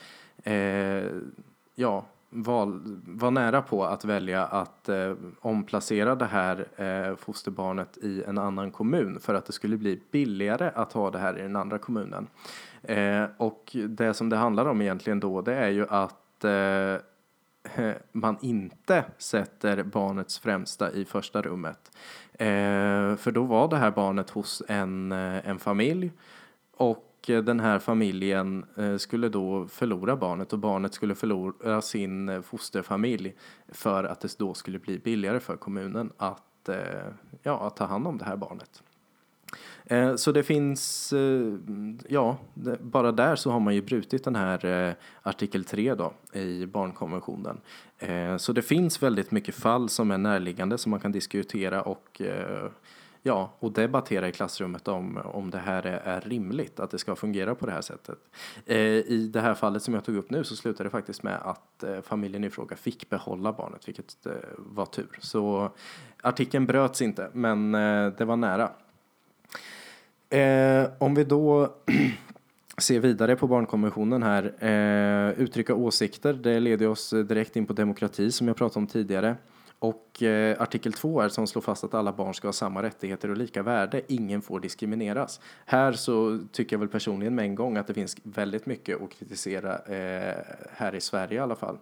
Speaker 1: ja, val, var nära på att välja att eh, omplacera det här eh, fosterbarnet i en annan kommun för att det skulle bli billigare att ha det här i den andra kommunen. Eh, och det som det handlar om egentligen då det är ju att eh, man inte sätter barnets främsta i första rummet. Eh, för då var det här barnet hos en, eh, en familj och Eh, den här familjen eh, skulle då förlora barnet och barnet skulle förlora sin eh, fosterfamilj för att det då skulle bli billigare för kommunen att, ja, att ta hand om det här barnet. Så det finns, ja, bara där så har man ju brutit den här artikel 3 då i barnkonventionen. Så det finns väldigt mycket fall som är närliggande som man kan diskutera och Ja, och debattera i klassrummet om, om det här är, är rimligt, att det ska fungera på det här sättet. Eh, I det här fallet som jag tog upp nu så slutade det faktiskt med att eh, familjen i fråga fick behålla barnet, vilket eh, var tur. Så artikeln bröts inte, men eh, det var nära. Eh, om vi då ser vidare på barnkonventionen här, eh, uttrycka åsikter, det leder oss direkt in på demokrati som jag pratade om tidigare. Och eh, artikel 2 är som slår fast att alla barn ska ha samma rättigheter och lika värde. Ingen får diskrimineras. Här så tycker jag väl personligen med en gång att det finns väldigt mycket att kritisera eh, här i Sverige i alla fall.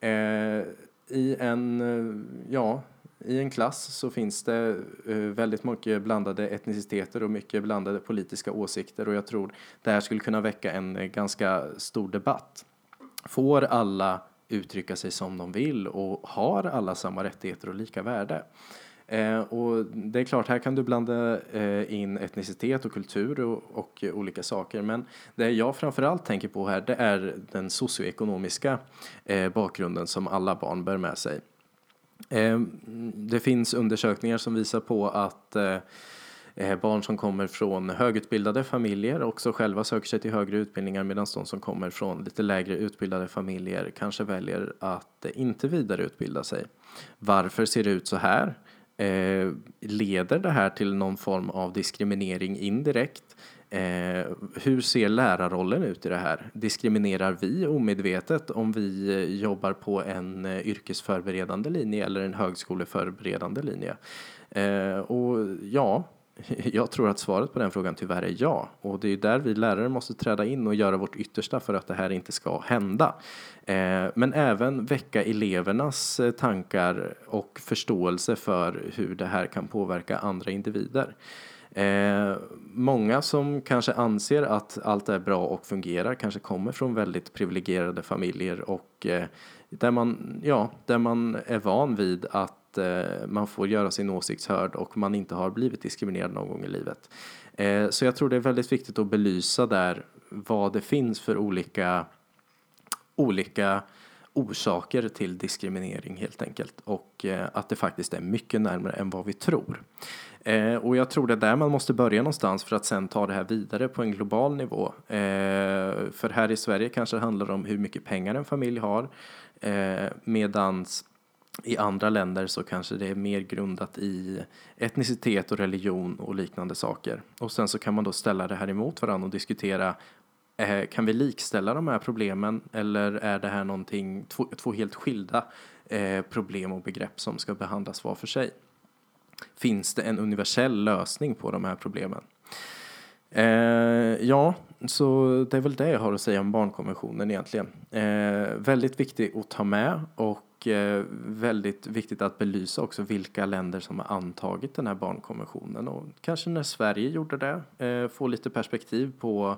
Speaker 1: Eh, I en, eh, ja, i en klass så finns det eh, väldigt mycket blandade etniciteter och mycket blandade politiska åsikter och jag tror det här skulle kunna väcka en eh, ganska stor debatt. Får alla uttrycka sig som de vill och har alla samma rättigheter och lika värde. Eh, och det är klart, här kan du blanda eh, in etnicitet och kultur och, och, olika saker. Men det jag framförallt tänker på här, det är den socioekonomiska eh, bakgrunden som alla barn bär med sig. Eh, det finns undersökningar som visar på att eh, Eh, barn som kommer från högutbildade familjer också själva söker sig till högre utbildningar medan de som kommer från lite lägre utbildade familjer kanske väljer att eh, inte vidareutbilda sig. Varför ser det ut så här? Eh, leder det här till någon form av diskriminering indirekt? Eh, hur ser lärarrollen ut i det här? Diskriminerar vi omedvetet om vi eh, jobbar på en yrkesförberedande linje eller en högskoleförberedande linje? Eh, och ja, Jag tror att svaret på den frågan tyvärr är ja. Och det är där vi lärare måste träda in och göra vårt yttersta för att det här inte ska hända. Eh, men även väcka elevernas eh, tankar och förståelse för hur det här kan påverka andra individer. Eh, många som kanske anser att allt är bra och fungerar kanske kommer från väldigt privilegierade familjer och eh, där man, ja, där man är van vid att eh, man får göra sin åsikt hörd och man inte har blivit diskriminerad någon gång i livet. Eh, så jag tror det är väldigt viktigt att belysa där vad det finns för olika, olika orsaker till diskriminering helt enkelt och eh, att det faktiskt är mycket närmare än vad vi tror. Eh, och jag tror det är där man måste börja någonstans för att sen ta det här vidare på en global nivå. Eh, för här i Sverige kanske det handlar om hur mycket pengar en familj har eh, medans i andra länder så kanske det är mer grundat i etnicitet och religion och liknande saker. Och sen så kan man då ställa det här emot varandra och diskutera eh, kan vi likställa de här problemen eller är det här någonting, två, två helt skilda eh, problem och begrepp som ska behandlas var för sig? Finns det en universell lösning på de här problemen? Eh, ja, så det är väl det jag har att säga om barnkonventionen egentligen. Eh, väldigt viktig att ta med och eh, väldigt viktigt att belysa också vilka länder som har antagit den här barnkonventionen och kanske när Sverige gjorde det eh, få lite perspektiv på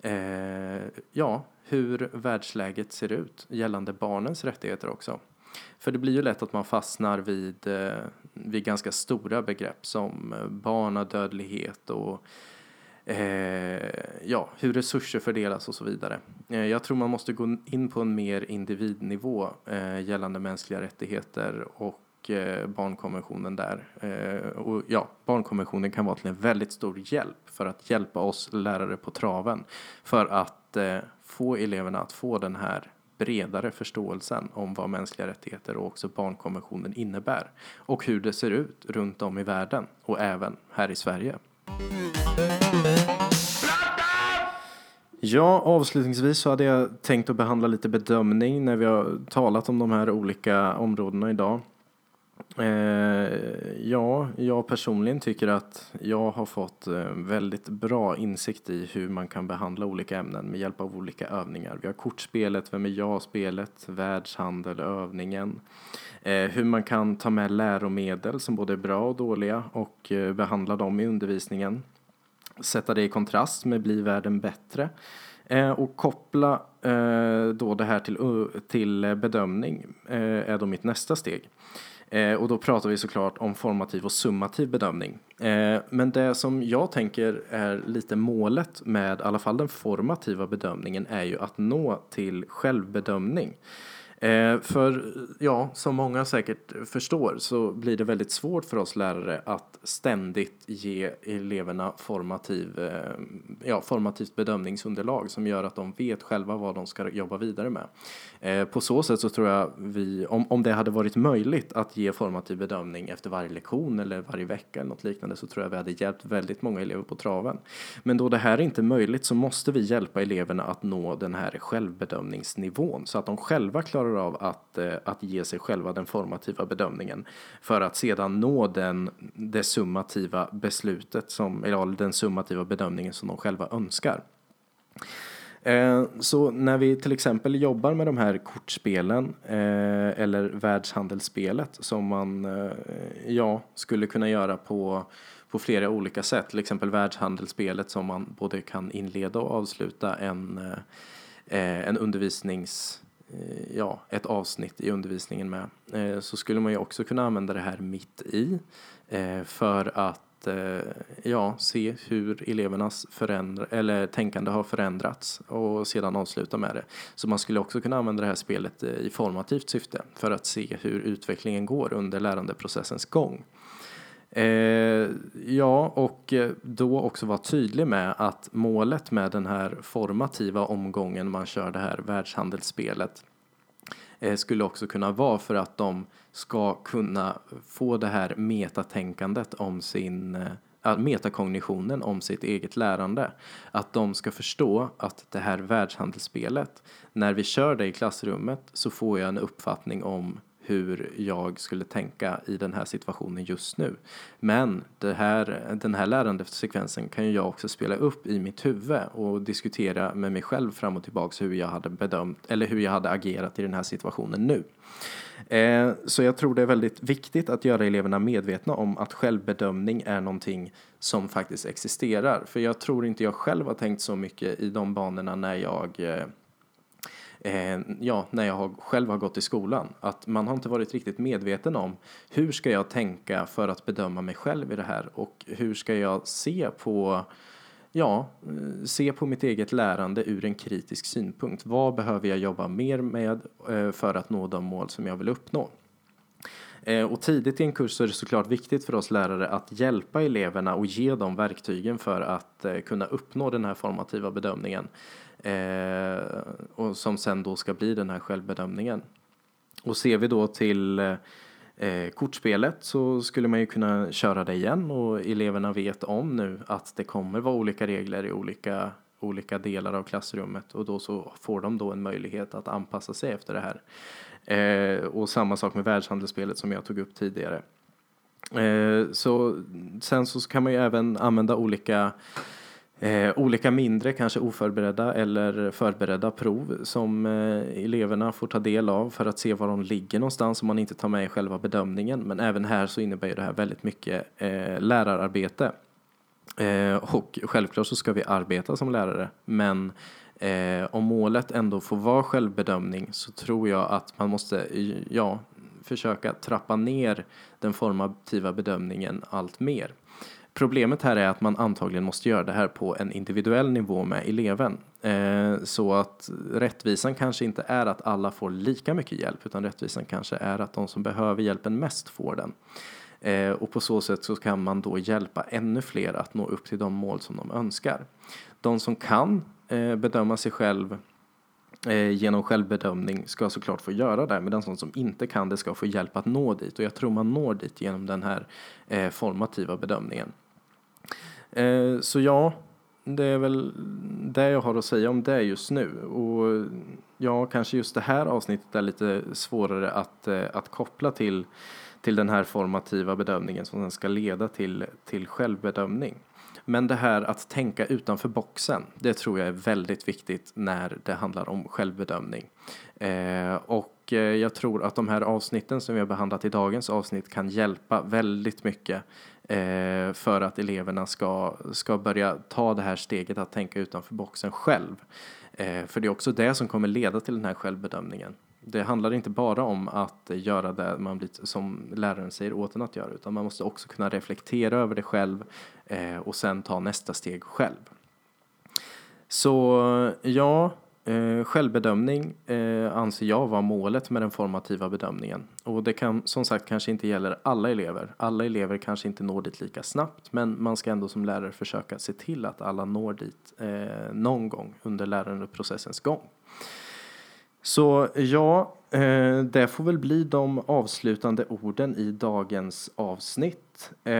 Speaker 1: eh, ja, hur världsläget ser ut gällande barnens rättigheter också. För det blir ju lätt att man fastnar vid, eh, vid ganska stora begrepp som eh, barnadödlighet och Eh, ja, hur resurser fördelas och så vidare. Eh, jag tror man måste gå in på en mer individnivå eh, gällande mänskliga rättigheter och eh, barnkonventionen där. Eh, och ja, barnkonventionen kan vara till en väldigt stor hjälp för att hjälpa oss lärare på traven för att eh, få eleverna att få den här bredare förståelsen om vad mänskliga rättigheter och också barnkonventionen innebär och hur det ser ut runt om i världen och även här i Sverige. Ja, avslutningsvis så hade jag tänkt att behandla lite bedömning när vi har talat om de här olika områdena idag. Eh, ja, jag personligen tycker att jag har fått eh, väldigt bra insikt i hur man kan behandla olika ämnen med hjälp av olika övningar. Vi har kortspelet, Vem är jag-spelet, världshandel, övningen. Eh, hur man kan ta med läromedel som både är bra och dåliga och eh, behandla dem i undervisningen. Sätta det i kontrast med Bli världen bättre. Eh, och koppla då det här till, till bedömning är då mitt nästa steg. Och då pratar vi såklart om formativ och summativ bedömning. Men det som jag tänker är lite målet med i alla fall den formativa bedömningen är ju att nå till självbedömning. Eh, för ja, som många säkert förstår så blir det väldigt svårt för oss lärare att ständigt ge eleverna formativ, eh, ja, formativt bedömningsunderlag som gör att de vet själva vad de ska jobba vidare med. Eh, på så sätt så tror jag vi, om, om det hade varit möjligt att ge formativ bedömning efter varje lektion eller varje vecka eller något liknande så tror jag vi hade hjälpt väldigt många elever på traven. Men då det här är inte möjligt så måste vi hjälpa eleverna att nå den här självbedömningsnivån så att de själva klarar av att, eh, att ge sig själva den formativa bedömningen för att sedan nå den, det summativa beslutet, som, eller den summativa bedömningen som de själva önskar. Eh, så när vi till exempel jobbar med de här kortspelen eh, eller världshandelsspelet som man eh, ja, skulle kunna göra på, på flera olika sätt. Till exempel världshandelsspelet som man både kan inleda och avsluta en, en undervisnings Eh, ja, ett avsnitt i undervisningen med. Eh, så skulle man ju också kunna använda det här mitt i eh, för att ja, se hur elevernas förändra, eller tänkande har förändrats och sedan avsluta med det. Så man skulle också kunna använda det här spelet i formativt syfte för att se hur utvecklingen går under lärandeprocessens gång. Eh, ja, och eh, då också vara tydlig med att målet med den här formativa omgången man kör det här världshandelsspelet Eh, skulle också kunna vara för att de ska kunna få det här metatänkandet om sin eh, äh, metakognitionen om sitt eget lärande. Att de ska förstå att det här världshandelsspelet, när vi kör det i klassrummet så får jag en uppfattning om hur jag skulle tänka i den här situationen just nu. Men det här, den här lärandesekvensen kan ju jag också spela upp i mitt huvud och diskutera med mig själv fram och tillbaks hur jag hade bedömt eller hur jag hade agerat i den här situationen nu. Eh, så jag tror det är väldigt viktigt att göra eleverna medvetna om att självbedömning är någonting som faktiskt existerar. För jag tror inte jag själv har tänkt så mycket i de banorna när jag eh, eh, ja, när jag har, själv har gått i skolan. Att man har inte varit riktigt medveten om hur ska jag tänka för att bedöma mig själv i det här och hur ska jag se på ja, eh, se på mitt eget lärande ur en kritisk synpunkt. Vad behöver jag jobba mer med eh, för att nå de mål som jag vill uppnå? Eh, och tidigt i en kurs så är det såklart viktigt för oss lärare att hjälpa eleverna och ge dem verktygen för att eh, kunna uppnå den här formativa bedömningen. Eh, och som sen då ska bli den här självbedömningen. Och ser vi då till eh, kortspelet så skulle man ju kunna köra det igen och eleverna vet om nu att det kommer vara olika regler i olika, olika delar av klassrummet och då så får de då en möjlighet att anpassa sig efter det här. Eh, och samma sak med världshandelsspelet som jag tog upp tidigare. Eh, så sen så kan man ju även använda olika Eh, olika mindre, kanske oförberedda eller förberedda prov som eh, eleverna får ta del av för att se var de ligger någonstans om man inte tar med i själva bedömningen. Men även här så innebär det här väldigt mycket eh, lärararbete. Eh, och självklart så ska vi arbeta som lärare men eh, om målet ändå får vara självbedömning så tror jag att man måste eh, ja, försöka trappa ner den formativa bedömningen allt mer. Problemet här är att man antagligen måste göra det här på en individuell nivå med eleven. Eh, så att rättvisan kanske inte är att alla får lika mycket hjälp utan rättvisan kanske är att de som behöver hjälpen mest får den. Eh, och på så sätt så kan man då hjälpa ännu fler att nå upp till de mål som de önskar. De som kan eh, bedöma sig själv genom självbedömning ska såklart få göra det, medan de som inte kan det ska få hjälp att nå dit. Och jag tror man når dit genom den här formativa bedömningen. Eh, så ja, det är väl det jag har att säga om det just nu. Och ja, kanske just det här avsnittet är lite svårare att, eh, att koppla till, till den här formativa bedömningen som sen ska leda till, till självbedömning. Men det här att tänka utanför boxen, det tror jag är väldigt viktigt när det handlar om självbedömning. Eh, och eh, jag tror att de här avsnitten som vi har behandlat i dagens avsnitt kan hjälpa väldigt mycket eh, för att eleverna ska, ska börja ta det här steget att tänka utanför boxen själv. Eh, för det är också det som kommer leda till den här självbedömningen. Det handlar inte bara om att göra det man blir, som läraren säger åt en att göra, utan man måste också kunna reflektera över det själv eh, och sen ta nästa steg själv. Så ja, Eh, självbedömning eh, anser jag vara målet med den formativa bedömningen. Och det kan som sagt kanske inte gäller alla elever. Alla elever kanske inte når dit lika snabbt men man ska ändå som lärare försöka se till att alla når dit eh, någon gång under lärandeprocessens gång. Så ja, eh, det får väl bli de avslutande orden i dagens avsnitt. Eh,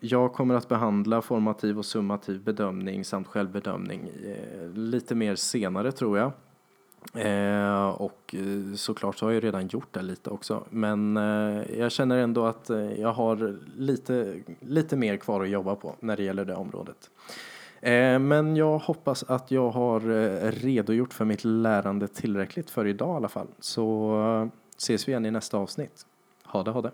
Speaker 1: jag kommer att behandla formativ och summativ bedömning samt självbedömning eh, lite mer senare tror jag. och såklart så har jag redan gjort det lite också. Men jag känner ändå att jag har lite, lite mer kvar att jobba på när det gäller det området. Eh, men jag hoppas att jag har eh, redogjort för mitt lärande tillräckligt för idag i alla fall. Så eh, ses vi igen i nästa avsnitt. Ha det, ha det.